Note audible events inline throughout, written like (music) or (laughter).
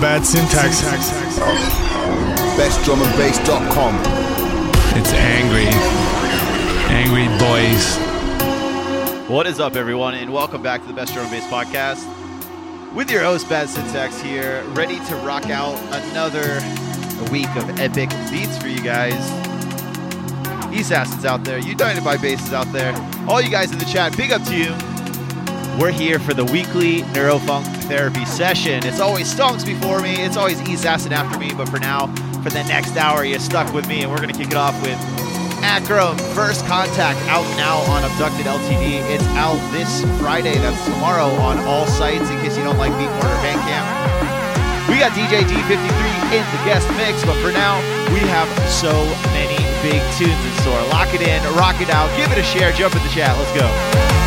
Bad syntax. BestDrumAndBass.com. It's angry. Angry boys. What is up, everyone, and welcome back to the Best Drum and Bass Podcast. With your host, Bad Syntax here, ready to rock out another week of epic beats for you guys. East Assassins out there, you Dynamite Basses out there, all you guys in the chat, big up to you. We're here for the weekly neurofunk therapy session. It's always Stonks before me, it's always East Acid after me, but for now, for the next hour, you're stuck with me, and we're going to kick it off with Akrom First Contact out now on Abducted LTD. It's out this Friday. That's tomorrow on all sites in case you don't like Beatport or Bandcamp. We got DJ D53 in the guest mix, but for now, we have so many big tunes in store. Lock it in, rock it out, give it a share, jump in the chat. Let's go.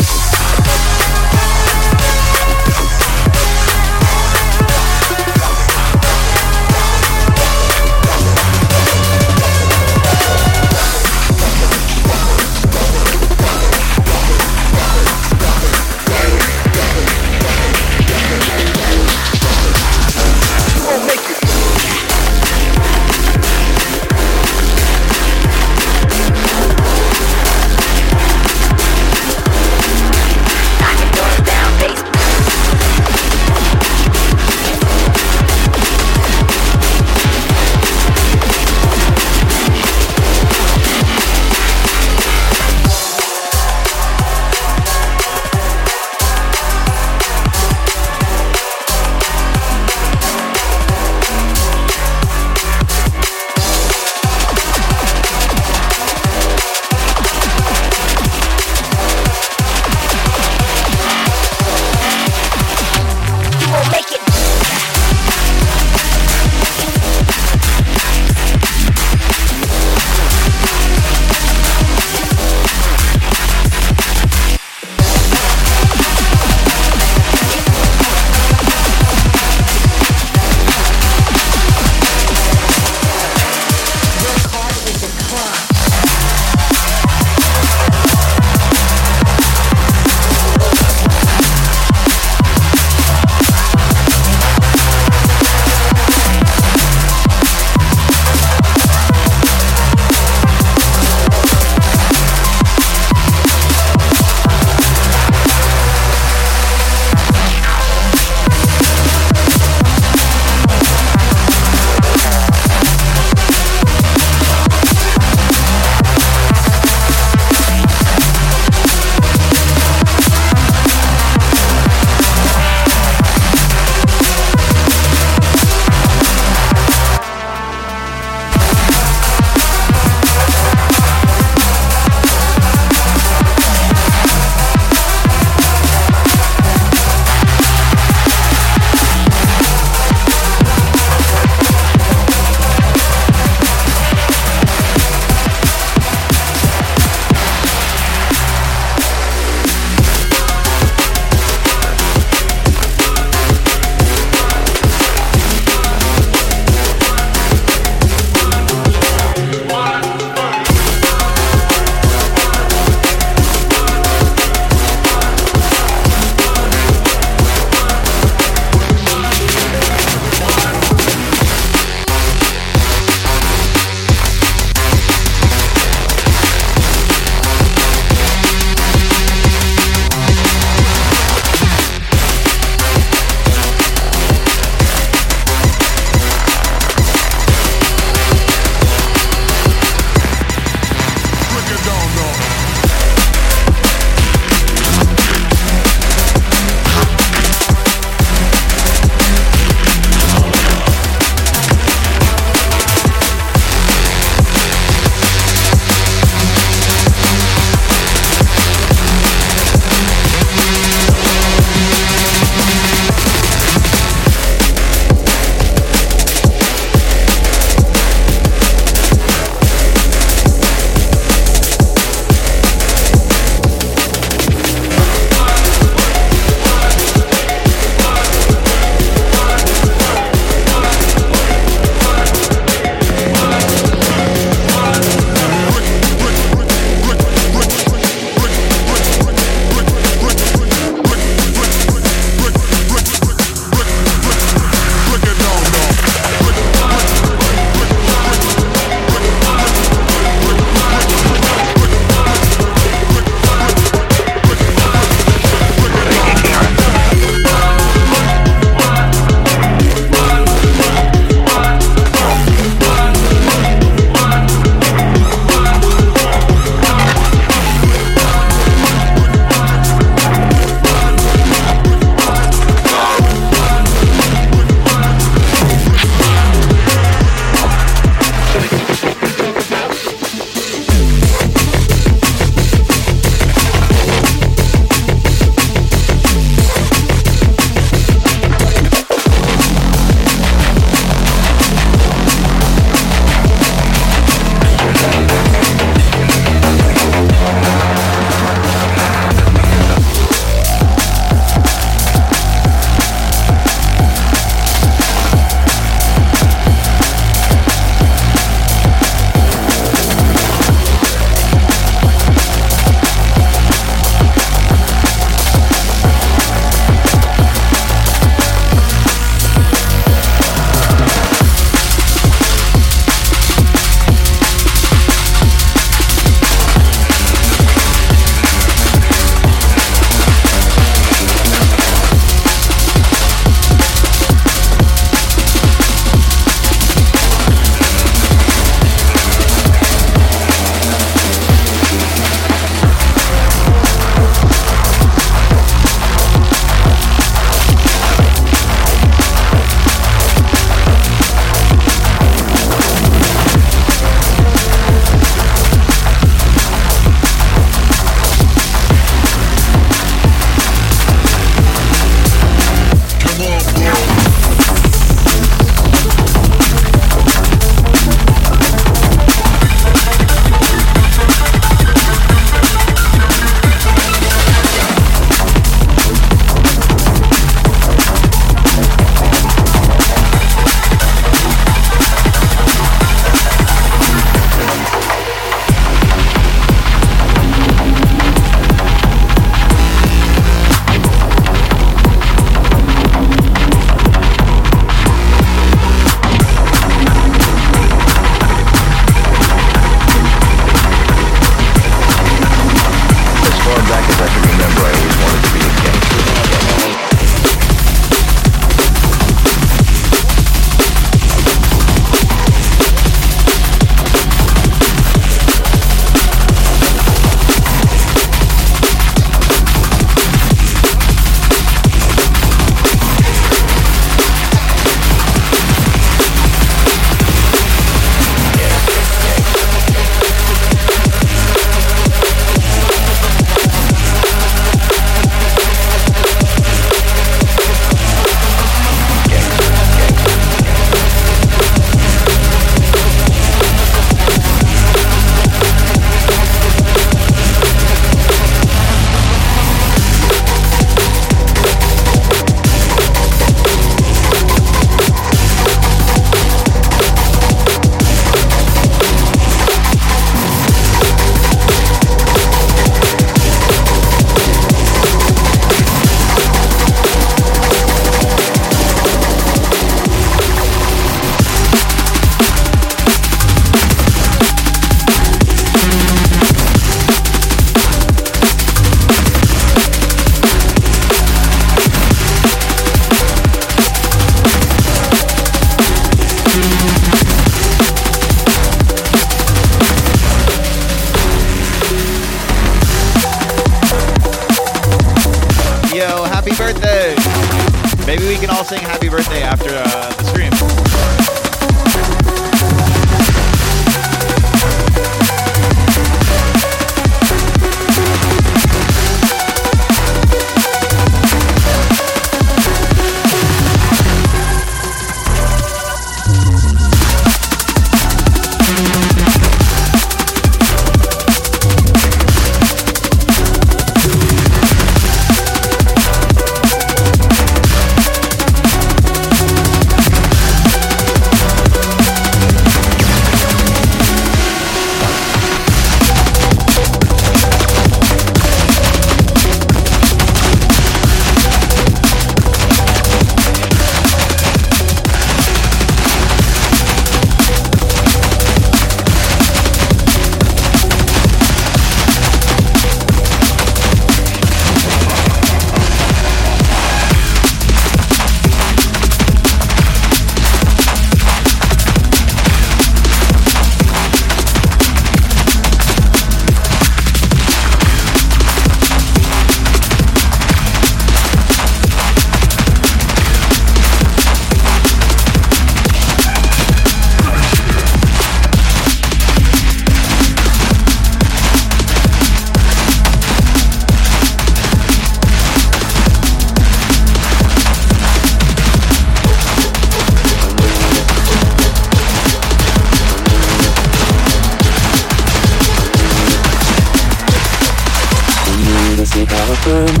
open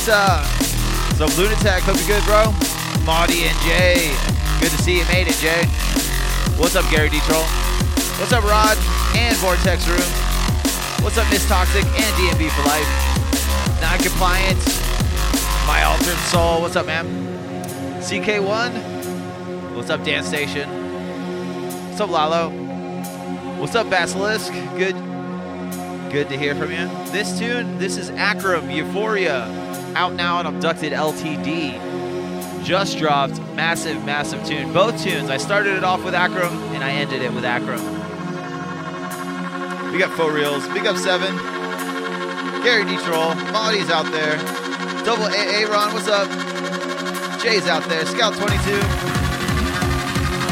What's up, Lunatic? Hope you're good, bro. Maudie and Jay. Good to see you made it, Jay. What's up, Gary D-Troll? What's up, Rod and Vortex Room? What's up, Miss Toxic and DMB for life? Non-compliant. My altered soul. What's up, man? CK1. What's up, Dance Station? What's up, Lalo? What's up, Basilisk? Good, good to hear from you. This tune, this is Akrom Euphoria, out now on Abducted LTD. Just dropped, massive, massive tune. Both tunes. I started it off with Akrom and I ended it with Akrom. We got faux reels. Big up seven. Gary D Troll. Maudie's out there. Double AA Ron, what's up? Jay's out there. Scout 22.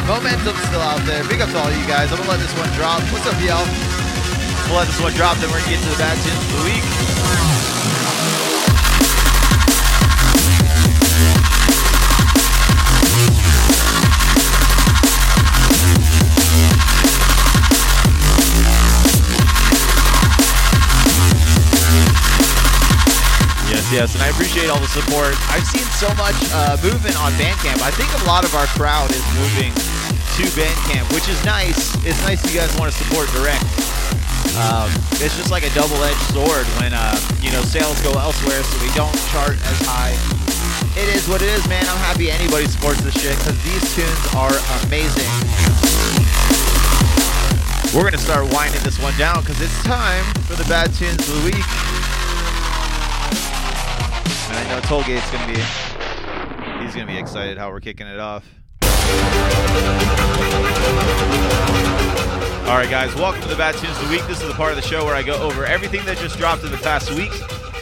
Momentum's still out there. Big up to all you guys. I'm gonna let this one drop. What's up, y'all? We'll let this one drop, then we're gonna get to the bad tunes of the week. Yes, and I appreciate all the support. I've seen so much uh, movement on Bandcamp. I think a lot of our crowd is moving to Bandcamp, which is nice. It's nice you guys want to support direct. Um, it's just like a double-edged sword when uh, you know sales go elsewhere, so we don't chart as high. It is what it is, man. I'm happy anybody supports this shit because these tunes are amazing. We're gonna start winding this one down because it's time for the bad tunes of the week. I know Tollgate's gonna be he's gonna be excited how we're kicking it off. All right, guys, welcome to the Bad Tunes of the Week. This is the part of the show where I go over everything that just dropped in the past week.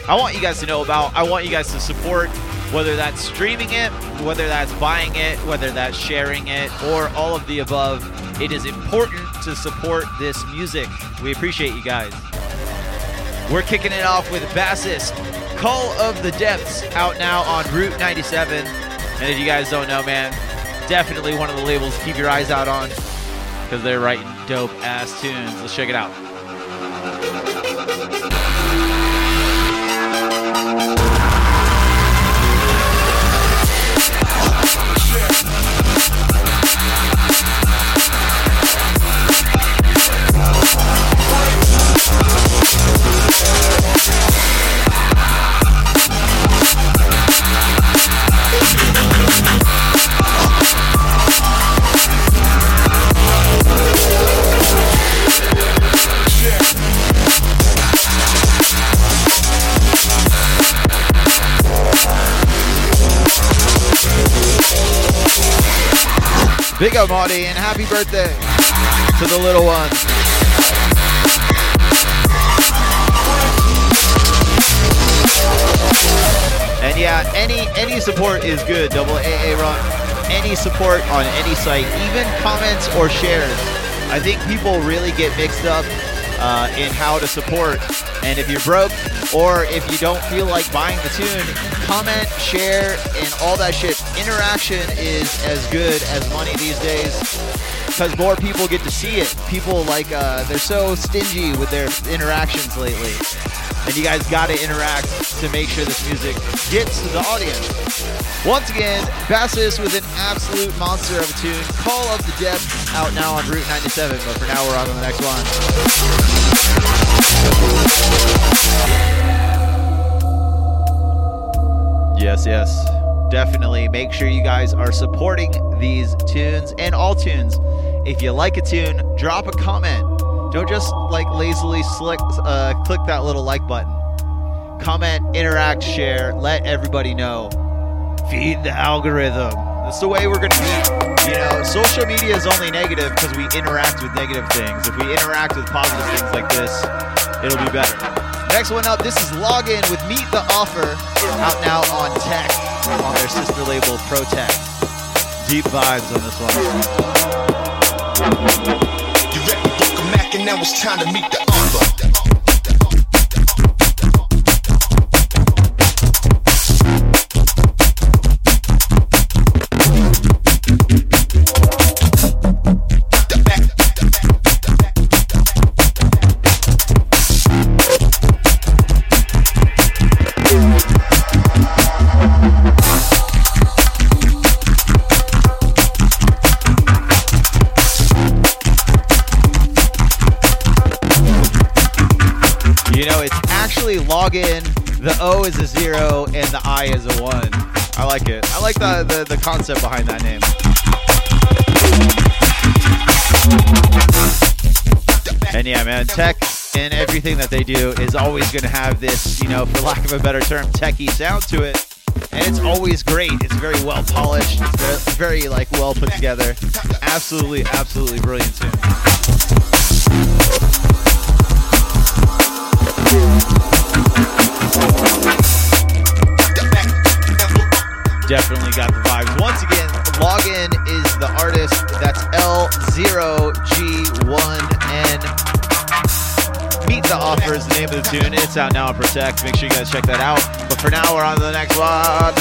I want you guys to know about. I want you guys to support, whether that's streaming it, whether that's buying it, whether that's sharing it, or all of the above. It is important to support this music. We appreciate you guys. We're kicking it off with Bassist, Call of the Depths, out now on Route 97. And if you guys don't know, man, definitely one of the labels keep your eyes out on because they're writing dope ass tunes. Let's check it out. Big up, Marty, and happy birthday to the little one. And yeah, any any support is good. Double AA run. Any support on any site, even comments or shares. I think people really get mixed up uh, in how to support. And if you're broke or if you don't feel like buying the tune, comment, share, and all that shit. Interaction is as good as money these days because more people get to see it. People like uh, they're so stingy with their interactions lately, and you guys got to interact to make sure this music gets to the audience. Once again, Bassist with an absolute monster of a tune. Call of the Depths out now on Route 97, but for now we're on to the next one. Yes, yes. Definitely make sure you guys are supporting these tunes and all tunes. If you like a tune, drop a comment. Don't just like lazily uh, click that little like button. Comment, interact, share, let everybody know. Feed the algorithm. That's the way we're going to be. You know, social media is only negative because we interact with negative things. If we interact with positive things like this, it'll be better. Next one up, this is Login with Meet the Offer, out now on Tech, on their sister label Protect. Deep vibes on this one. You Book Mac, and now it's time to meet the offer. The O is a zero and the I is a one. I like it. I like the, the, the concept behind that name. And yeah, man, tech and everything that they do is always going to have this, you know, for lack of a better term, techie sound to it. And it's always great. It's very well polished. It's very, very like well put together. Absolutely, absolutely brilliant tune. Definitely got the vibes. Once again, Login is the artist. That's L0G1N. Meet the Offer is the name of the tune. It's out now on Protect. Make sure you guys check that out. But for now, we're on to the next one.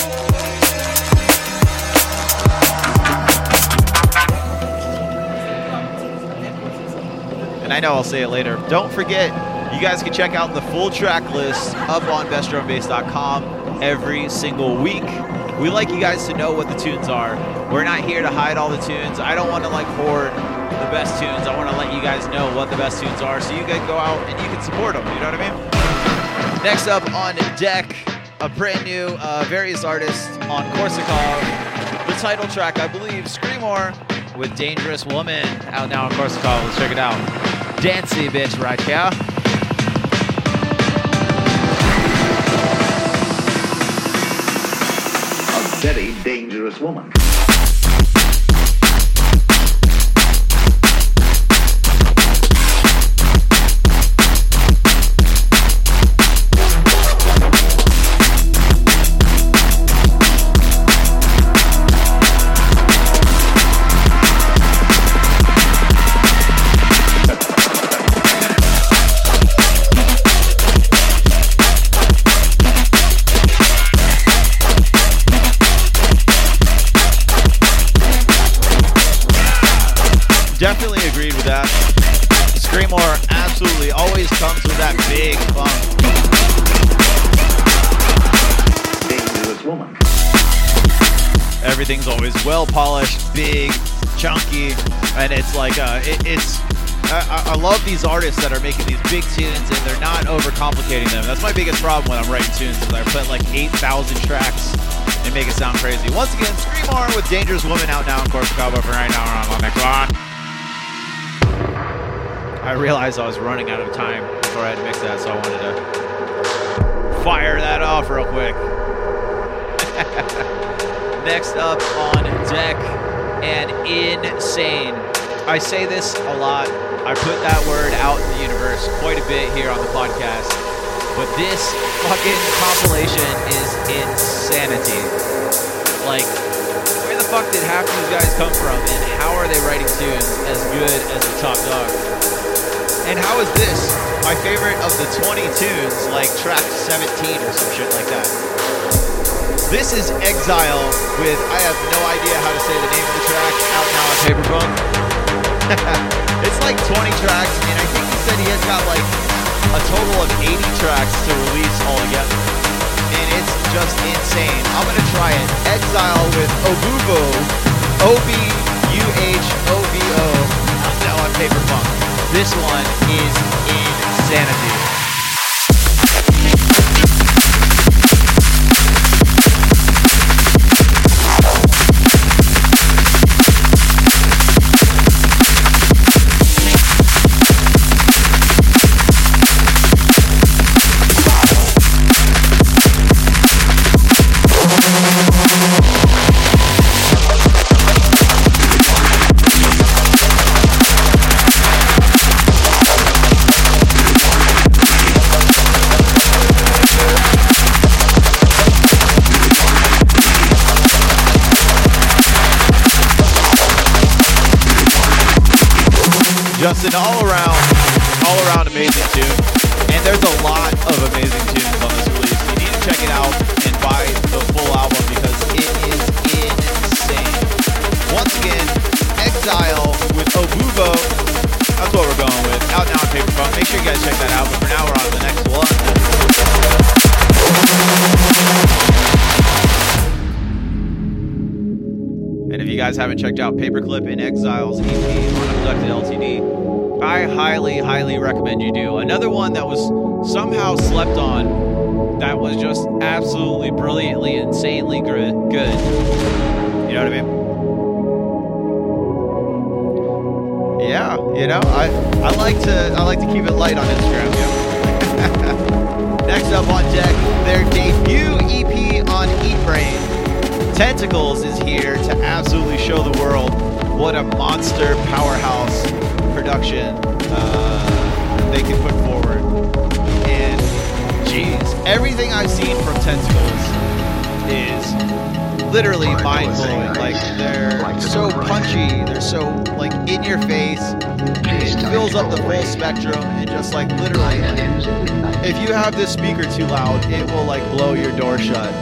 And I know I'll say it later. Don't forget, you guys can check out the full track list up on bestdrumbase.com every single week. We like you guys to know what the tunes are. We're not here to hide all the tunes. I don't want to like hoard the best tunes. I want to let you guys know what the best tunes are so you can go out and you can support them. You know what I mean? Next up on deck, a brand new uh, various artists on Corsica. The title track, I believe, Screamore with Dangerous Woman out now on Corsica. Let's check it out. Dancy bitch right here. Very dangerous woman. Well polished, big, chunky, and it's like uh, it, it's. I, I- love these artists that are making these big tunes and they're not overcomplicating them. That's my biggest problem when I'm writing tunes is I put like 8,000 tracks and make it sound crazy. Once again, Screamore with Dangerous Woman out now in Corsica, but for right now on next. I realized I was running out of time before I had mixed that, so I wanted to fire that off real quick. (laughs) Next up on deck, and insane. I say this a lot. I put that word out in the universe quite a bit here on the podcast. But this fucking compilation is insanity. Like, where the fuck did half these guys come from, and how are they writing tunes as good as the top dog? And how is this my favorite of the 20 tunes, like track 17 or some shit like that? This is Exile with, I have no idea how to say the name of the track, out now on Paperphone. (laughs) it's like 20 tracks, and I think he said he has got like a total of 80 tracks to release all together. And it's just insane. I'm gonna try it. Exile with Obuvo, O-B-U-H-O-V-O, out now on Paperpunk. This one is insanity. Haven't checked out Paperclip and Exiles EP on Abducted LTD, I highly, highly recommend you do. Another one that was somehow slept on that was just absolutely brilliantly, insanely gr- good. You know what I mean? Yeah, you know, I, I like to I like to keep it light on Instagram. Yeah. (laughs) Next up on deck, their debut EP on Eatbrain. Tentacles is here to absolutely show the world what a monster powerhouse production uh, they can put forward. And geez, everything I've seen from Tentacles is literally mind blowing. Like they're so punchy, they're so like in your face. It fills up the full spectrum and just like literally, if you have this speaker too loud, it will like blow your door shut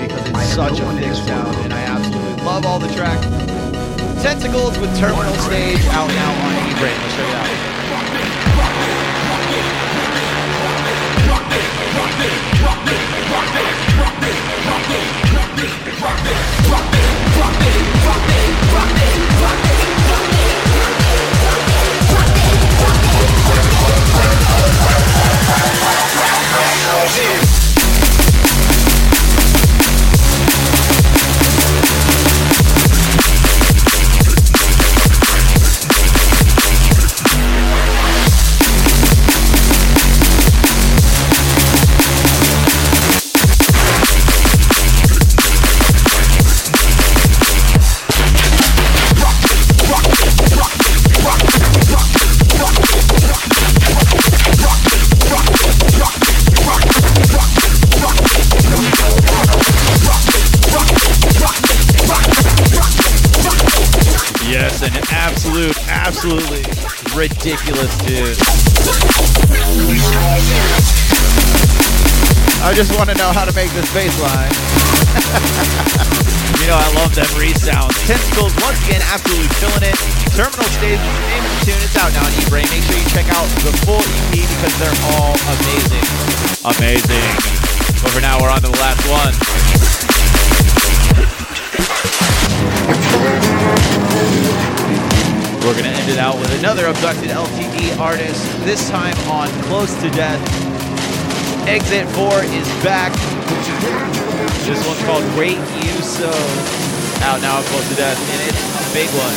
because it's such a big sound. Love all the tracks. Tentacles with Terminal Stage out now on Eatbrain. Let's check it out. Yes, absolutely ridiculous dude. I just want to know how to make this bass line. (laughs) you know, I love them resounds. Tentacles, once again, absolutely killing it. Terminal Stage is the name of the tune. It's out now on Eatbrain. Make sure you check out the full EP because they're all amazing. Amazing. But for now, we're on to the last one. We're going to end it out with another abducted LTD artist, this time on Close to Death. Exit 4 is back. This one's called Wait You So. Out now on Close to Death, and it's a big one.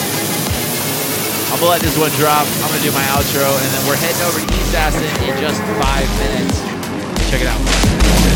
I'm to let this one drop. I'm to do my outro, and then we're heading over to East Assassin in just five minutes. Check it out.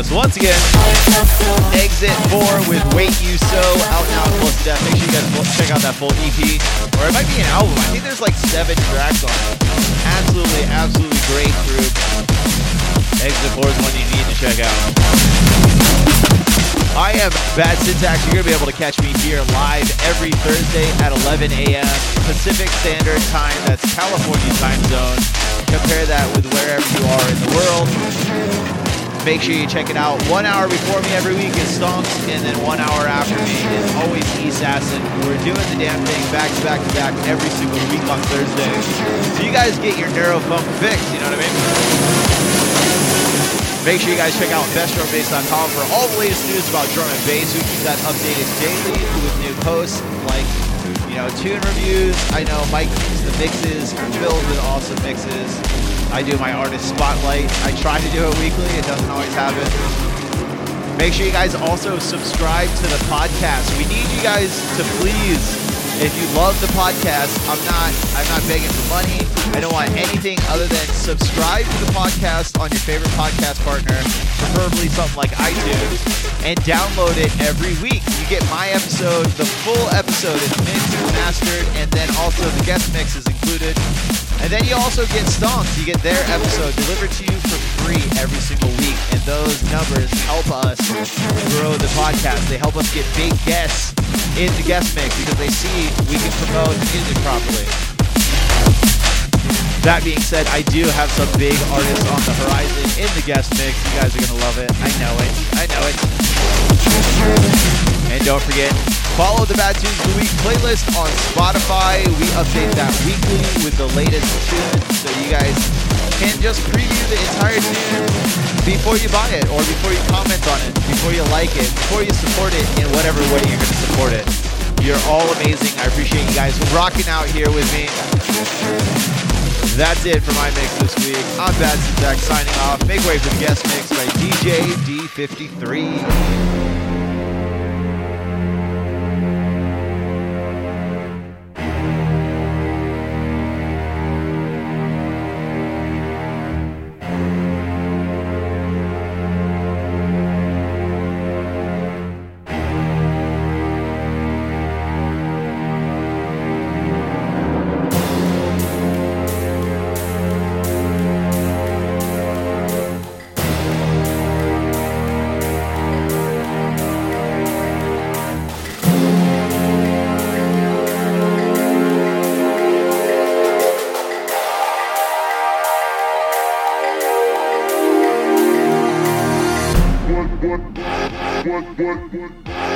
Yes. Once again, Exit 4 with Wait You So out now Close to Death. Make sure you guys check out that full EP. Or it might be an album. I think there's like seven tracks on it. Absolutely, absolutely great group. Exit 4 is one you need to check out. I am Bad Syntax. You're going to be able to catch me here live every Thursday at 11 a.m. Pacific Standard Time. That's California time zone. Compare that with wherever you are in the world. Make sure you check it out. One hour before me every week is Stonks, and then one hour after me is always Assassin. We're doing the damn thing back to back to back every single week on Thursday. So you guys get your neurofunk fix, you know what I mean? Make sure you guys check out bestdrumbass.com for all the latest news about drum and bass. We keep that updated daily with new posts like, you know, tune reviews. I know Mike keeps the mixes filled with awesome mixes. I do my artist spotlight. I try to do it weekly. It doesn't always happen. Make sure you guys also subscribe to the podcast. We need you guys to please, if you love the podcast, I'm not I'm not begging for money. I don't want anything other than subscribe to the podcast on your favorite podcast partner, preferably something like iTunes, and download it every week. You get my episode, the full episode is mixed and mastered, and then also the guest mix is included. And then you also get stonks. You get their episode delivered to you for free every single week. And those numbers help us grow the podcast. They help us get big guests in the guest mix because they see we can promote music properly. That being said, I do have some big artists on the horizon in the guest mix. You guys are going to love it. I know it. I know it. And don't forget, follow the Bad Tunes of the Week playlist on Spotify. We update that weekly with the latest tunes so you guys can just preview the entire tune before you buy it or before you comment on it, before you like it, before you support it in whatever way you're going to support it. You're all amazing. I appreciate you guys rocking out here with me. That's it for my mix this week. I'm Bad Syntax signing off. Make way for the guest mix by DJ D53.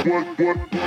This